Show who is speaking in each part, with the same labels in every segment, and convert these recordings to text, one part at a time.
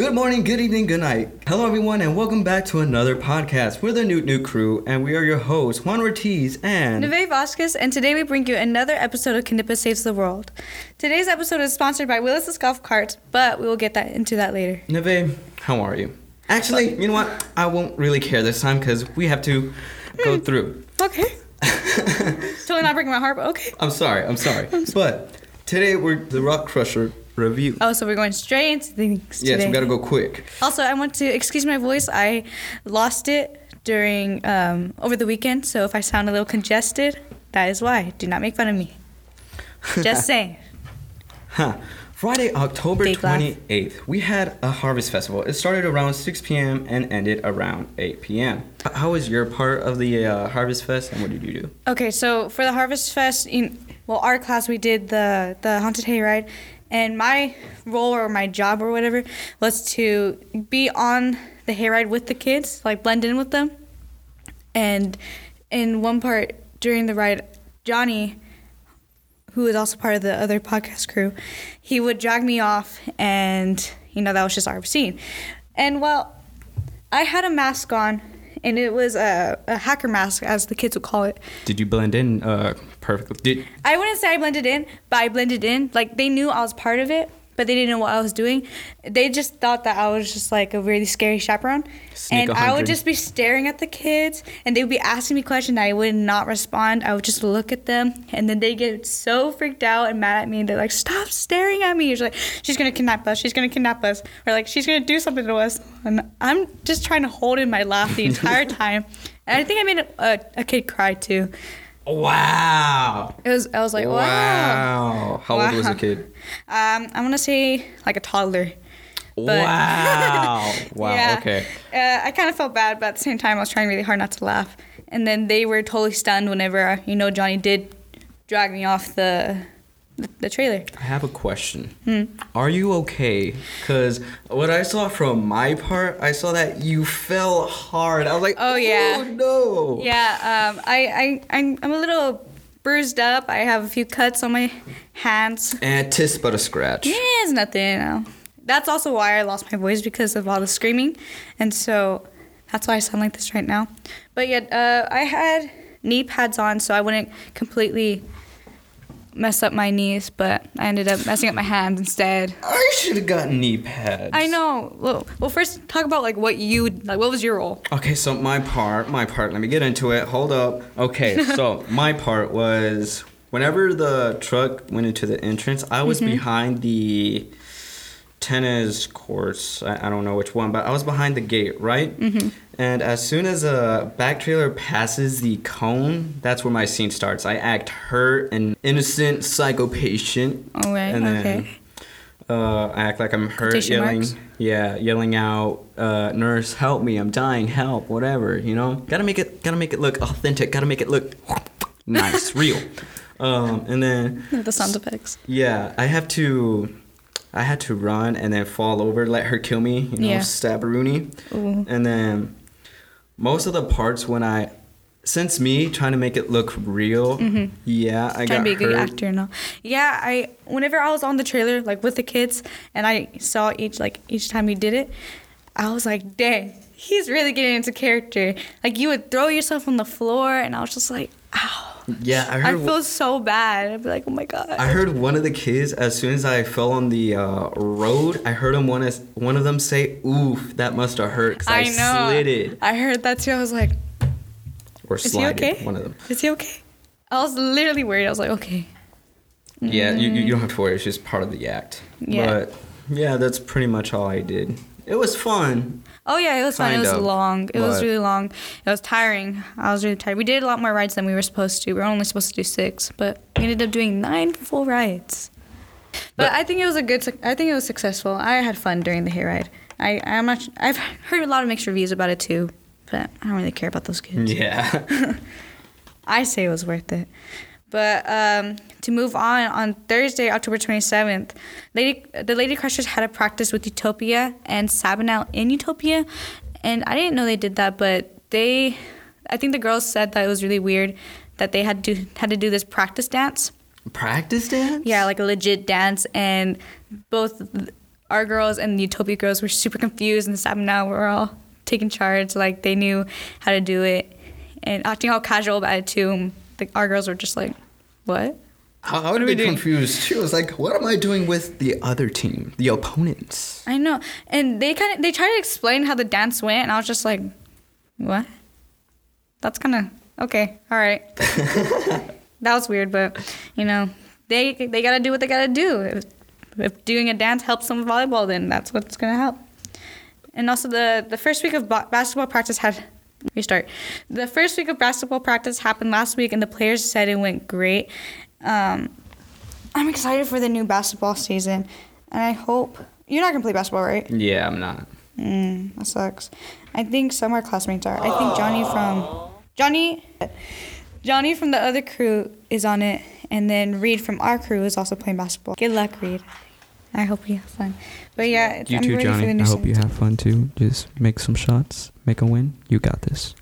Speaker 1: Good morning, good evening, good night. Hello, everyone, and welcome back to another podcast. We're the Newt Newt Crew, and we are your hosts, Juan Ortiz and.
Speaker 2: Neve Vasquez, and today we bring you another episode of Knippa Saves the World. Today's episode is sponsored by Willis's Golf Carts, but we will get that into that later.
Speaker 1: Neve, how are you? Actually, you know what? I won't really care this time because we have to go hmm. through.
Speaker 2: Okay. totally not breaking my heart, but okay.
Speaker 1: I'm sorry, I'm sorry. But today we're the Rock Crusher review.
Speaker 2: Oh, so we're going straight into things
Speaker 1: yes,
Speaker 2: today.
Speaker 1: we gotta go quick.
Speaker 2: Also, I want to excuse my voice. I lost it during um, over the weekend, so if I sound a little congested, that is why. Do not make fun of me. Just saying.
Speaker 1: Huh. Friday, October
Speaker 2: Fake laugh.
Speaker 1: 28th, we had a harvest festival. It started around 6 p.m. and ended around 8 p.m. How was your part of the uh, harvest fest and what did you do?
Speaker 2: Okay, so for the Harvest Fest, in, well, our class we did the the haunted hayride, and my role or my job or whatever was to be on the hayride with the kids, like blend in with them. And in one part during the ride, Johnny, who is also part of the other podcast crew, he would drag me off, and you know that was just our scene. And well, I had a mask on, and it was a, a hacker mask, as the kids would call it.
Speaker 1: Did you blend in uh, perfectly? Did
Speaker 2: I wouldn't say I blended in, but I blended in. Like they knew I was part of it, but they didn't know what I was doing. They just thought that I was just like a really scary chaperone.
Speaker 1: Sneak
Speaker 2: and I would just be staring at the kids, and they would be asking me questions. And I would not respond. I would just look at them, and then they get so freaked out and mad at me. And they're like, "Stop staring at me!" You're like, "She's gonna kidnap us. She's gonna kidnap us," or like, "She's gonna do something to us." And I'm just trying to hold in my laugh the entire time. And I think I made a, a, a kid cry too.
Speaker 1: Wow.
Speaker 2: It was. I was like, wow.
Speaker 1: How old was the kid?
Speaker 2: Um, I'm gonna say like a toddler. But-
Speaker 1: wow. Wow.
Speaker 2: Yeah.
Speaker 1: Okay.
Speaker 2: Uh, I kind of felt bad, but at the same time, I was trying really hard not to laugh. And then they were totally stunned whenever you know Johnny did drag me off the the, trailer.
Speaker 1: I have a question.
Speaker 2: Hmm.
Speaker 1: Are you okay? Because what I saw from my part, I saw that you fell hard. I was like,
Speaker 2: Oh, yeah.
Speaker 1: Oh no.
Speaker 2: Yeah. Um, I I I'm, I'm a little bruised up. I have a few cuts on my hands.
Speaker 1: And tis but a scratch.
Speaker 2: Yeah, it's nothing. You know. That's also why I lost my voice because of all the screaming, and so that's why I sound like this right now. But yet, uh, I had knee pads on so I wouldn't completely mess up my knees, but I ended up messing up my hands instead.
Speaker 1: Oh, I should have gotten knee pads.
Speaker 2: I know. Well, well, first talk about like what you like. What was your role?
Speaker 1: Okay, so my part, my part, let me get into it. Hold up. Okay, so my part was whenever the truck went into the entrance, I was mm-hmm. behind the tennis courts. I, I don't know which one, but I was behind the gate, right? Mm-hmm. And as soon as a back trailer passes the cone, that's where my scene starts. I act hurt and innocent psycho patient.
Speaker 2: Oh, right,
Speaker 1: And then
Speaker 2: okay.
Speaker 1: uh, I act like I'm hurt, yelling,
Speaker 2: marks?
Speaker 1: yeah, yelling out, uh, "Nurse, help me! I'm dying! Help! Whatever, you know. Gotta make it, gotta make it look authentic. Gotta make it look nice, real. Um, and then
Speaker 2: The sound effects.
Speaker 1: yeah, I have to, I had to run and then fall over, let her kill me, you know,
Speaker 2: Yeah.
Speaker 1: stab Rooney.
Speaker 2: Ooh.
Speaker 1: And then most of the parts when I, since me trying to make it look real, yeah, I
Speaker 2: Mm-hmm. trying
Speaker 1: got
Speaker 2: to be a good
Speaker 1: hurt.
Speaker 2: actor and all. Yeah, I whenever I was on the trailer like with the kids and I saw each like each time he did it, I was like, dang, he's really getting into character. Like you would throw yourself on the floor and I was just like, ow.
Speaker 1: Yeah, I heard.
Speaker 2: I feel so bad. I'd be like, oh my god.
Speaker 1: I heard one of the kids as soon as I fell on the uh, road. I heard him one as one of them say, "Oof, that must have hurt." Cause I,
Speaker 2: I know.
Speaker 1: slid it
Speaker 2: I heard that too. I was like,
Speaker 1: or
Speaker 2: is he okay?
Speaker 1: One of them.
Speaker 2: Is he okay? I was literally worried. I was like, okay.
Speaker 1: Yeah, you, you don't have to worry. It's just part of the act.
Speaker 2: Yeah.
Speaker 1: But yeah, that's pretty much all I did. It was fun.
Speaker 2: Oh yeah, it was fun. It was
Speaker 1: of,
Speaker 2: long. It was really long. It was tiring. I was really tired. We did a lot more rides than we were supposed to. We were only supposed to do six, but we ended up doing nine full rides. But,
Speaker 1: But-
Speaker 2: I think it was a good. I think it was successful. I had fun during the hayride. I I'm not. I've heard a lot of mixed reviews about it too, but I don't really care about those kids.
Speaker 1: Yeah.
Speaker 2: I say it was worth it. But um, to move on, on Thursday, October 27th, Lady, the Lady Crushers had a practice with Utopia and Sabinal in Utopia. And I didn't know they did that, but they, I think the girls said that it was really weird that they had to had to do this practice dance.
Speaker 1: Practice dance?
Speaker 2: Yeah, like a legit dance, and both our girls and the Utopia girls were super confused, and now were all taking charge. Like they knew how to do it, and acting all casual about it too. Like our girls were just like, "What?"
Speaker 1: I, I would
Speaker 2: are we
Speaker 1: be
Speaker 2: doing?
Speaker 1: confused too. It's like, what am I doing with the other team, the opponents?
Speaker 2: I know, and they kind of they tried to explain how the dance went, and I was just like, "What?" That's kind of okay. All right. that was weird, but you know, they they gotta do what they gotta do. If, if doing a dance helps them with volleyball, then that's what's gonna help. And also, the the first week of ba- basketball practice had restart. The first week of basketball practice happened last week, and the players said it went great. Um, I'm excited for the new basketball season, and I hope you're not gonna play basketball, right?
Speaker 1: Yeah, I'm not.
Speaker 2: Mm, that sucks. I think some of our classmates are. I think Johnny from Johnny Johnny from the other crew is on it, and then Reed from our crew is also playing basketball. Good luck, Reed. I hope you have fun. But yeah,
Speaker 3: You
Speaker 2: I'm
Speaker 3: too,
Speaker 2: ready for the
Speaker 3: Johnny.
Speaker 2: new
Speaker 3: I hope you have fun too. Just make some shots, make a win. You got this.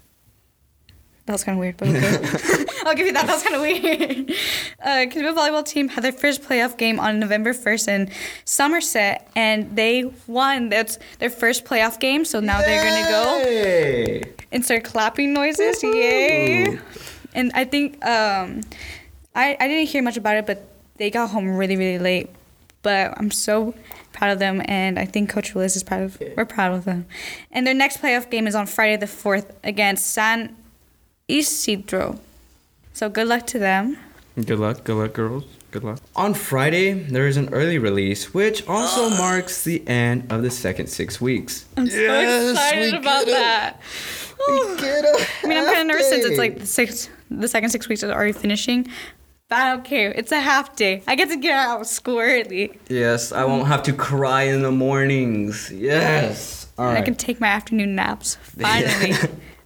Speaker 2: That was kind of weird, but okay. I'll give you that. That was kind of weird. Uh, Kismet volleyball team had their first playoff game on November 1st in Somerset, and they won. That's their first playoff game, so now they're going to go
Speaker 1: Yay!
Speaker 2: and start clapping noises. Yay! And I think um, I I didn't hear much about it, but they got home really really late. But I'm so proud of them, and I think Coach Willis is proud of. We're proud of them. And their next playoff game is on Friday the fourth against San Isidro. So good luck to them.
Speaker 1: Good luck, good luck, girls. Good luck. On Friday, there is an early release, which also marks the end of the second six weeks.
Speaker 2: I'm so excited about that. I mean, I'm kind of nervous since it's like the six, the second six weeks is already finishing. I don't care. It's a half day. I get to get out of school early.
Speaker 1: Yes, I won't have to cry in the mornings. Yes. All
Speaker 2: and I can take my afternoon naps. Finally.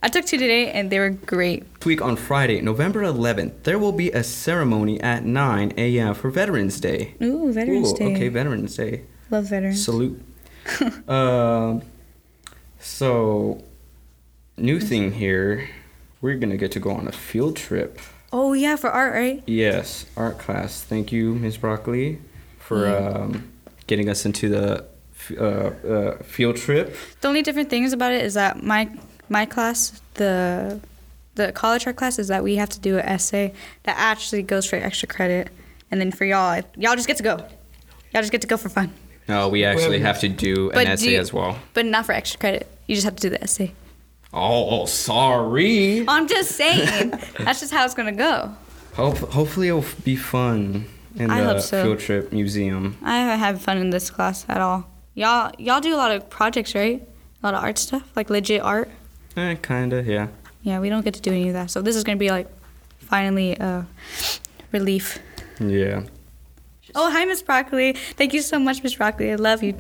Speaker 2: I took two today and they were great.
Speaker 1: This week on Friday, November 11th, there will be a ceremony at 9 a.m. for Veterans Day.
Speaker 2: Ooh, Veterans
Speaker 1: Ooh,
Speaker 2: Day.
Speaker 1: Okay, Veterans Day.
Speaker 2: Love veterans.
Speaker 1: Salute. um, so, new thing here, we're gonna get to go on a field trip.
Speaker 2: Oh, yeah, for art, right?
Speaker 1: Yes, art class. Thank you, Ms. Broccoli, for
Speaker 2: Yeah.
Speaker 1: um, getting us into the uh, uh, field trip.
Speaker 2: The only different things about it is that my my class, the the college art class, is that we have to do an essay that actually goes for extra credit, and then for y'all, y'all just get to go. Y'all just get to go for fun,
Speaker 1: No, we actually have to do an
Speaker 2: But do
Speaker 1: essay
Speaker 2: you-
Speaker 1: as well.
Speaker 2: but not for extra credit. You just have to do the essay.
Speaker 1: Oh, sorry.
Speaker 2: I'm just saying. that's just how it's gonna go.
Speaker 1: Hope, hopefully, it'll be fun in
Speaker 2: I
Speaker 1: the
Speaker 2: so.
Speaker 1: field trip museum.
Speaker 2: I haven't had fun in this class at all. Y'all, y'all do a lot of projects, right? A lot of art stuff, like legit art.
Speaker 1: Eh, kinda, yeah.
Speaker 2: Yeah, we don't get to do any of that. So this is gonna be like, finally, uh, relief.
Speaker 1: Yeah.
Speaker 2: Oh, hi, Miss Broccoli. Thank you so much, Miss Broccoli. I love you.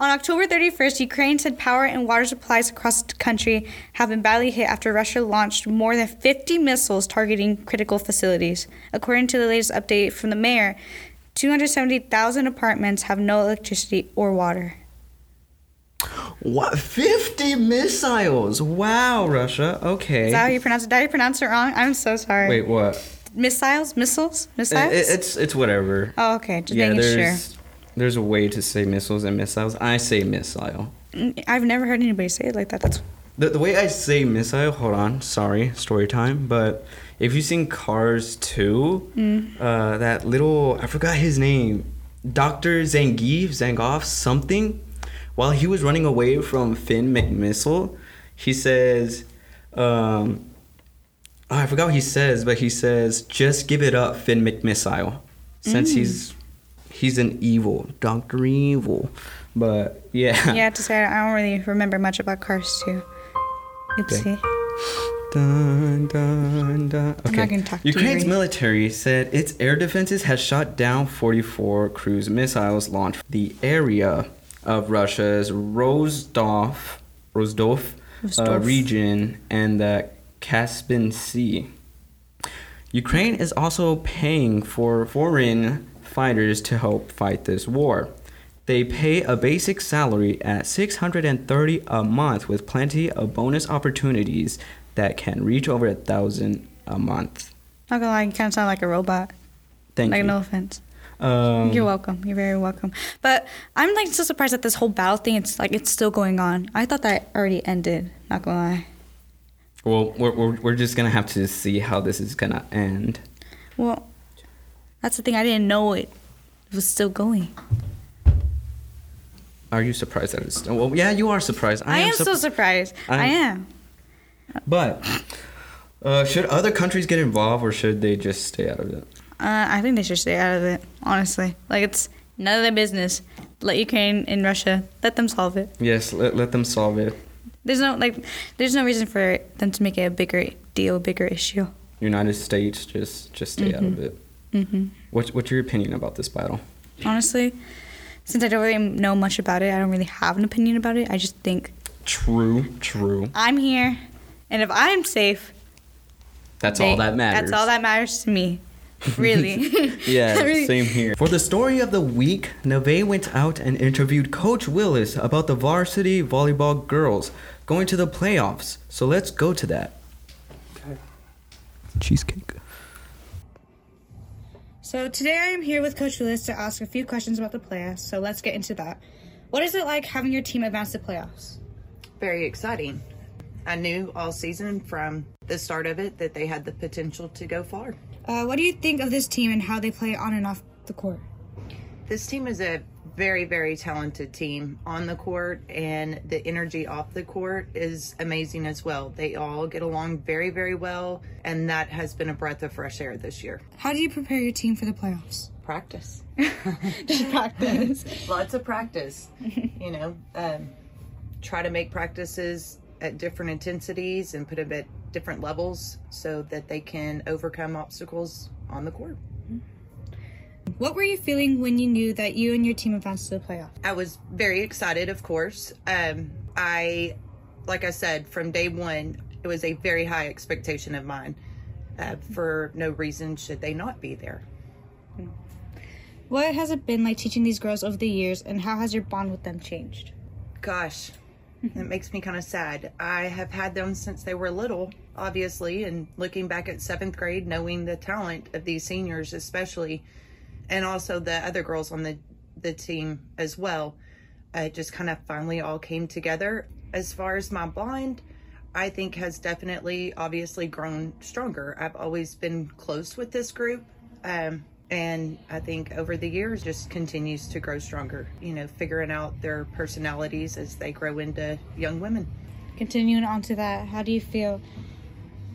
Speaker 2: On October 31st, Ukraine said power and water supplies across the country have been badly hit after Russia launched more than 50 missiles targeting critical facilities. According to the latest update from the mayor, 270,000 apartments have no electricity or water.
Speaker 1: What? 50 missiles? Wow, Russia. Okay.
Speaker 2: Is that how you pronounce it? Did I pronounce it wrong? I'm so sorry.
Speaker 1: Wait, what?
Speaker 2: Missiles? Missiles? Missiles?
Speaker 1: it- it's it's whatever.
Speaker 2: oh, okay. Just
Speaker 1: yeah,
Speaker 2: making sure.
Speaker 1: there's there's a way to say missiles and missiles. I say missile.
Speaker 2: I've never heard anybody say it like that. That's
Speaker 1: The, the way I say missile, hold on, sorry, story time, but if you've seen Cars 2,
Speaker 2: Mm.
Speaker 1: uh, that little, I forgot his name, Dr. Zangief, Zangoff, something, while he was running away from Finn McMissile, he says, um, oh, I forgot what he says, but he says, just give it up, Finn McMissile, since
Speaker 2: Mm.
Speaker 1: he's he's an evil, Dr. Evil. But yeah.
Speaker 2: yeah. To say I don't really remember much about Cars 2. Oopsie.
Speaker 1: Dun, dun, dun.
Speaker 2: I'm not gonna to you,
Speaker 1: Ukraine's military said its air defenses has shot down 44 cruise missiles launched from the area of Russia's Rostov, Rostov, uh, region and the Caspian Sea. Ukraine is also paying for foreign fighters to help fight this war. They pay a basic salary at 630 a month with plenty of bonus opportunities that can reach over a thousand a month.
Speaker 2: Not gonna lie, you kind of sound like a robot.
Speaker 1: Thank you.
Speaker 2: like
Speaker 1: you.
Speaker 2: no offense.
Speaker 1: Um,
Speaker 2: You're welcome. You're very welcome. But I'm like so surprised that this whole battle thing. It's like it's still going on. I thought that already ended. Not gonna lie.
Speaker 1: Well, we're, we're, we're just gonna have to see how this is gonna end.
Speaker 2: Well, that's the thing. I didn't know it was still going.
Speaker 1: Are you surprised that it's? still? Well, yeah, you are surprised.
Speaker 2: I, am, so surprised. I,
Speaker 1: I'm-
Speaker 2: am.
Speaker 1: But uh, should other countries get involved, or should they just stay out of it?
Speaker 2: Uh, I think they should stay out of it. Honestly, like it's none of their business. Let Ukraine and Russia let them solve it.
Speaker 1: Yes, let, let them solve it.
Speaker 2: There's no like, there's no reason for them to make it a bigger deal, a bigger issue.
Speaker 1: United States just just stay out of it.
Speaker 2: hmm
Speaker 1: What's what's your opinion about this battle?
Speaker 2: Honestly, since I don't really know much about it, I don't really have an opinion about it. I just think
Speaker 1: True, true.
Speaker 2: I'm here, and if I'm safe,
Speaker 1: That's
Speaker 2: they-
Speaker 1: all that matters.
Speaker 2: That's all that matters to me. Really.
Speaker 1: Yeah,
Speaker 2: Really.
Speaker 1: same here. For the story of the week, Neve went out and interviewed Coach Willis about the varsity volleyball girls going to the playoffs. So let's go to that. Okay.
Speaker 3: Cheesecake.
Speaker 2: So today I am here with Coach Willis to ask a few questions about the playoffs. So let's get into that. What is it like having your team advance to playoffs?
Speaker 4: very exciting. I knew all season from the start of it that they had the potential to go far.
Speaker 2: Uh, what do you think of this team and how they play on and off the court?
Speaker 4: This team is a very, very talented team on the court, and the energy off the court is amazing as well. They all get along very, very well, and that has been a breath of fresh air this year.
Speaker 2: How do you prepare your team for the playoffs?
Speaker 4: Practice.
Speaker 2: Just practice.
Speaker 4: Lots of practice. you know, um, try to make practices at different intensities and put them at different levels so that they can overcome obstacles on the court.
Speaker 2: What were you feeling when you knew that you and your team advanced to the playoffs?
Speaker 4: I was very excited, of course. Um, I, like I said, from day one, it was a very high expectation of mine. Uh, for no reason should they not be there.
Speaker 2: What has it been like teaching these girls over the years, and how has your bond with them changed?
Speaker 4: Gosh, it makes me kind of sad. I have had them since they were little, obviously, and looking back at seventh grade, knowing the talent of these seniors, especially, and also the other girls on the the team as well, uh, it just kind of finally all came together. As far as my bond, I think has definitely, obviously, grown stronger. I've always been close with this group. Um, and I think over the years just continues to grow stronger, you know, figuring out their personalities as they grow into young women.
Speaker 2: Continuing on to that, how do you feel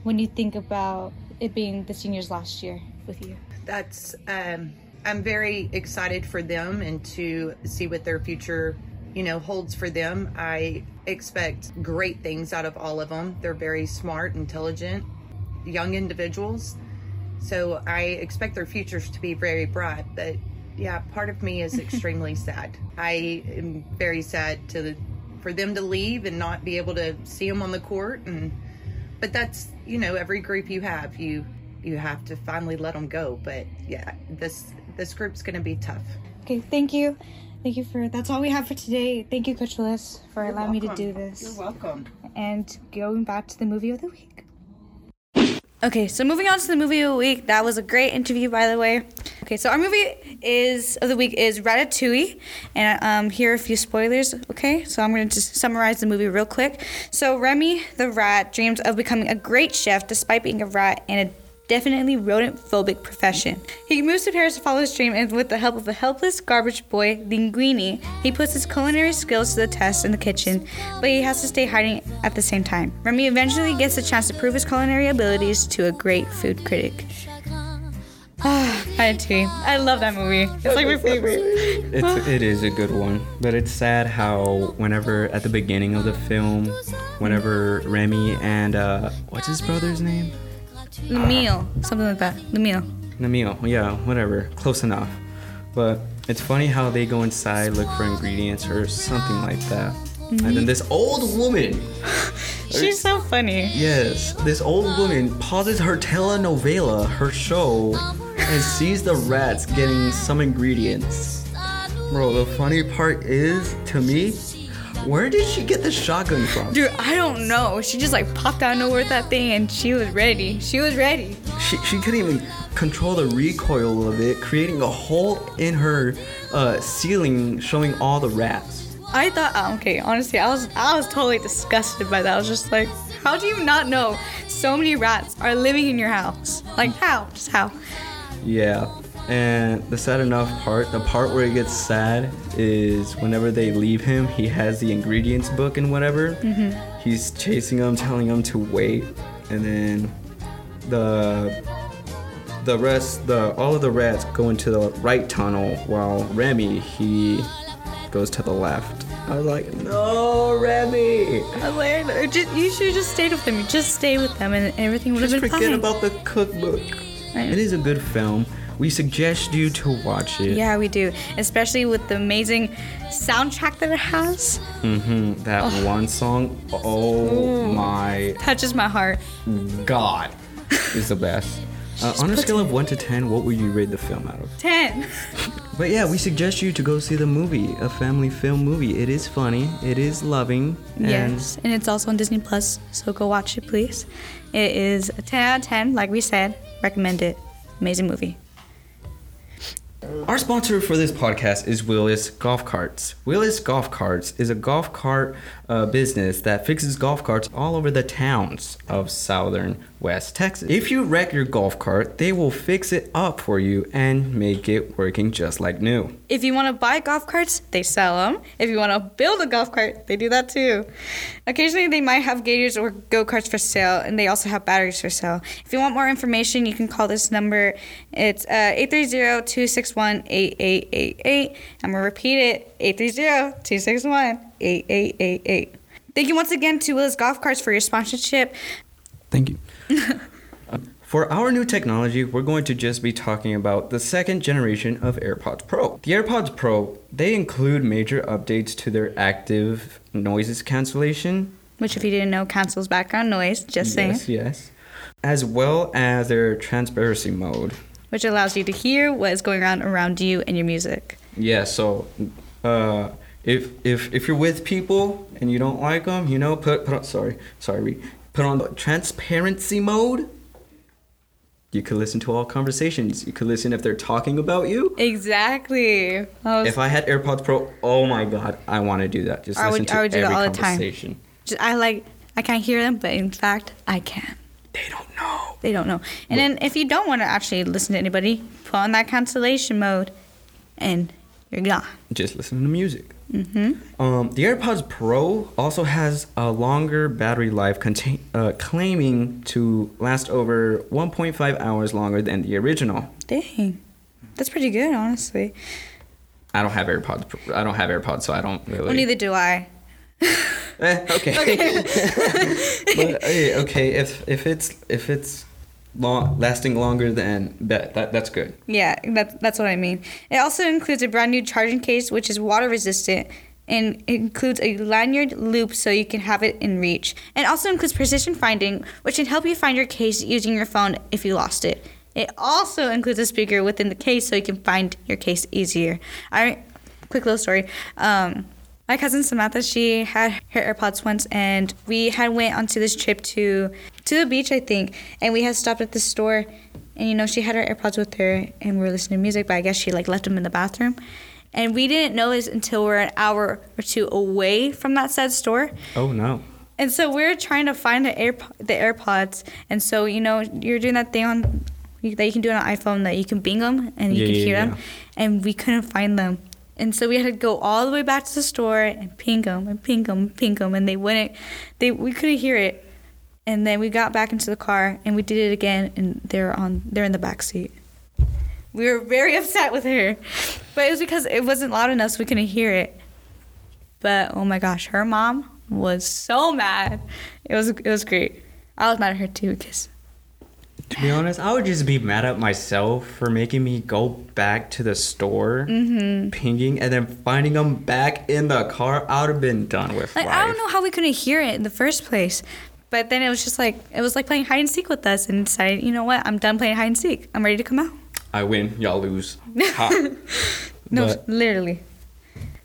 Speaker 2: when you think about it being the seniors last year with you?
Speaker 4: That's, um, I'm very excited for them and to see what their future, you know, holds for them. I expect great things out of all of them. They're very smart, intelligent, young individuals. So I expect their futures to be very bright. But yeah, part of me is extremely sad. I am very sad to for them to leave and not be able to see them on the court. And but that's you know every group you have you you have to finally let them go. But yeah, this this group's going to be tough.
Speaker 2: Okay, thank you. Thank you for that's all we have for today. Thank you, Coach Willis, for allowing me to do this.
Speaker 4: You're welcome.
Speaker 2: and going back to the movie of the week. Okay, so moving on to the movie of the week. That was a great interview, by the way. Okay, so our movie is of the week is Ratatouille, and um, here are a few spoilers. Okay, so I'm going to just summarize the movie real quick. So Remy the rat dreams of becoming a great chef despite being a rat and a definitely rodent phobic profession. He moves to Paris to follow his dream, and with the help of a helpless garbage boy, Linguini, he puts his culinary skills to the test in the kitchen, but he has to stay hiding at the same time. Remy eventually gets a chance to prove his culinary abilities to a great food critic. Ah, Ratatouille. I love that movie. It's like my favorite.
Speaker 1: It's it is a good one, but it's sad how whenever at the beginning of the film, whenever Remy and uh, what's his brother's name?
Speaker 2: The meal, something like that. The meal.
Speaker 1: Namil, yeah, whatever, close enough. But it's funny how they go inside, look for ingredients or something like that. And then mm-hmm. this old woman,
Speaker 2: She's so funny.
Speaker 1: yes, this old woman pauses her telenovela, her show, and sees the rats getting some ingredients. Bro, the funny part is, to me, where did she get the shotgun from?
Speaker 2: Dude, I don't know. She just like popped out of nowhere with that thing and she was ready. She was ready.
Speaker 1: she, she couldn't even control the recoil of it, creating a hole in her uh, ceiling, showing all the rats.
Speaker 2: I thought, oh, okay, honestly, I was I was totally disgusted by that. I was just like, how do you not know so many rats are living in your house? Like how? Just how?
Speaker 1: Yeah. And the sad enough part, the part where it gets sad is whenever they leave him, he has the ingredients book and whatever. Mm-hmm. He's chasing them, telling them to wait, and then the the rest, the all of the rats go into the right tunnel, while Remy he goes to the left. I was like, no, Remy.
Speaker 2: I was like, "No, just, you should have just stayed with them. You just stay with them, and everything would have
Speaker 1: Just forget about the cookbook.
Speaker 2: Right.
Speaker 1: It is a good film. We suggest you to watch it.
Speaker 2: yeah, we do, especially with the amazing soundtrack that it has.
Speaker 1: hmm That one song, oh my
Speaker 2: Touches my heart.
Speaker 1: god, is the best. Uh, on a scale of 1 to 10, what would you rate the film out of?
Speaker 2: Ten.
Speaker 1: But yeah, we suggest you to go see the movie, a family film movie. It is funny, it is loving, and
Speaker 2: Yes, and it's also on Disney Plus, so go watch it, please. It is a 10 out of 10, like we said. Recommend it. Amazing movie.
Speaker 1: Our sponsor for this podcast is Willis Golf Carts. Willis Golf Carts is a golf cart uh, business that fixes golf carts all over the towns of southern West Texas. If you wreck your golf cart, they will fix it up for you and make it working just like new.
Speaker 2: If you want to buy golf carts, they sell them. If you want to build a golf cart, they do that too. Occasionally, they might have gators or go karts for sale, and they also have batteries for sale. If you want more information, you can call this number. It's uh, 830 261 8888. I'm going to repeat it 830 261 8888. Thank you once again to Willis Golf Carts for your sponsorship.
Speaker 3: Thank you.
Speaker 1: For our new technology, we're going to just be talking about the second generation of AirPods Pro. The AirPods Pro, they include major updates to their active noises cancellation,
Speaker 2: Which, if you didn't know, cancels background noise. Just saying.
Speaker 1: Yes, yes. As well as their transparency mode.
Speaker 2: Which allows you to hear what is going on around you and your music.
Speaker 1: Yeah, so uh, if if if you're with people and you don't like them, you know, put put on, sorry sorry put on the transparency mode. You could listen to all conversations. You could listen if they're talking about you.
Speaker 2: Exactly. I was-
Speaker 1: If I had AirPods Pro, oh my god, I want to do that. Just
Speaker 2: I
Speaker 1: listen
Speaker 2: would-
Speaker 1: to
Speaker 2: I would do that
Speaker 1: every
Speaker 2: all the time. just, I like I can't hear them, but in fact I can.
Speaker 1: They don't know.
Speaker 2: They don't know. And then if you don't want to actually listen to anybody, put on that cancellation mode, and you're gone.
Speaker 1: Just listen to music. Mm-hmm. Um, the AirPods Pro also has a longer battery life, contain, uh, claiming to last over 1.5 hours longer than the original.
Speaker 2: Dang, that's pretty good, honestly.
Speaker 1: I don't have AirPods. I don't have AirPods, so I don't really.
Speaker 2: Well, neither do I.
Speaker 1: Eh, okay. but hey, okay, if if it's if it's long, lasting longer than that, that that's good.
Speaker 2: Yeah, that, that's what I mean. It also includes a brand new charging case, which is water resistant, and it includes a lanyard loop so you can have it in reach. And also includes precision finding, which can help you find your case using your phone if you lost it. It also includes a speaker within the case so you can find your case easier. I quick little story. Um, my cousin Samantha, she had her AirPods once, and we had went onto this trip to to the beach, I think, and we had stopped at the store, and you know she had her AirPods with her, and we were listening to music, but I guess she like left them in the bathroom, and we didn't notice until we're an hour or two away from that said store,
Speaker 1: Oh no.
Speaker 2: and so we are trying to find the AirPod, the AirPods, and so you know you're doing that thing on that you can do on an iPhone that you can bing them and you
Speaker 1: Yeah,
Speaker 2: can
Speaker 1: yeah,
Speaker 2: hear
Speaker 1: yeah.
Speaker 2: them, and we couldn't find them, and so we had to go all the way back to the store and ping them and ping them and ping them, and they wouldn't, they we couldn't hear it, and then we got back into the car and we did it again, and they're on they're in the back seat. We were very upset with her, but it was because it wasn't loud enough, so we couldn't hear it. But oh my gosh, her mom was so mad. It was it was great. I was mad at her too because
Speaker 1: To be honest, I would just be mad at myself for making me go back to the store,
Speaker 2: Mm-hmm.
Speaker 1: pinging, and then finding them back in the car. I would have been done with
Speaker 2: like
Speaker 1: life.
Speaker 2: I don't know how we couldn't hear it in the first place. But then it was just like it was like playing hide and seek with us, and decided, you know what? I'm done playing hide and seek. I'm ready to come out.
Speaker 1: I win, y'all lose.
Speaker 2: No,
Speaker 1: But-
Speaker 2: literally.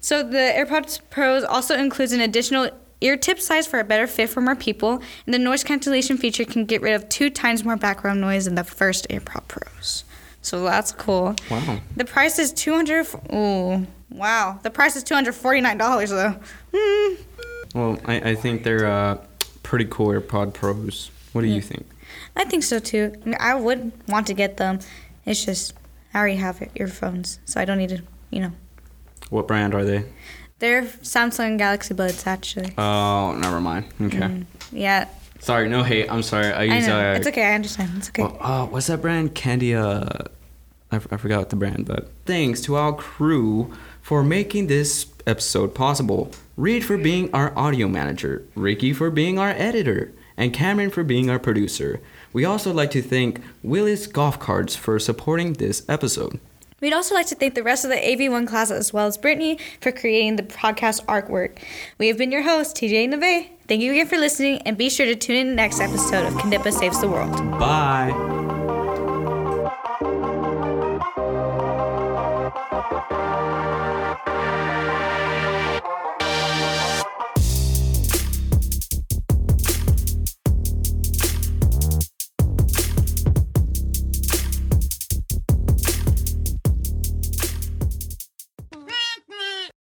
Speaker 2: So the AirPods Pros also includes an additional ear tip size for a better fit for more people, and the noise cancellation feature can get rid of two times more background noise than the first AirPod Pros. So that's cool.
Speaker 1: Wow.
Speaker 2: The price is two hundred. Ooh, wow. The price is two hundred forty nine dollars though. Hmm.
Speaker 1: Well, I, I think they're uh, pretty cool AirPod Pros. What do you think?
Speaker 2: I think so too. I, mean, I would want to get them. It's just I already have earphones, so I don't need to. You know,
Speaker 1: What brand are they?
Speaker 2: They're Samsung Galaxy Buds actually.
Speaker 1: Oh, never mind. Okay.
Speaker 2: Yeah,
Speaker 1: Sorry, no hate. I'm sorry. I use.
Speaker 2: I know.
Speaker 1: uh,
Speaker 2: it's okay. I understand. It's okay.
Speaker 1: Well, uh, what's that brand? Candia. I, f- I forgot the brand, but thanks to our crew for making this episode possible. Reed for being our audio manager, Ricky for being our editor, and Cameron for being our producer. We also like to thank Willis Golf Carts for supporting this episode.
Speaker 2: We'd also like to thank the rest of the AV1 class as well as Brittany for creating the podcast artwork. We have been your hosts, TJ Neve. Thank you again for listening, and be sure to tune in next episode of Knippa Saves the World.
Speaker 1: Bye.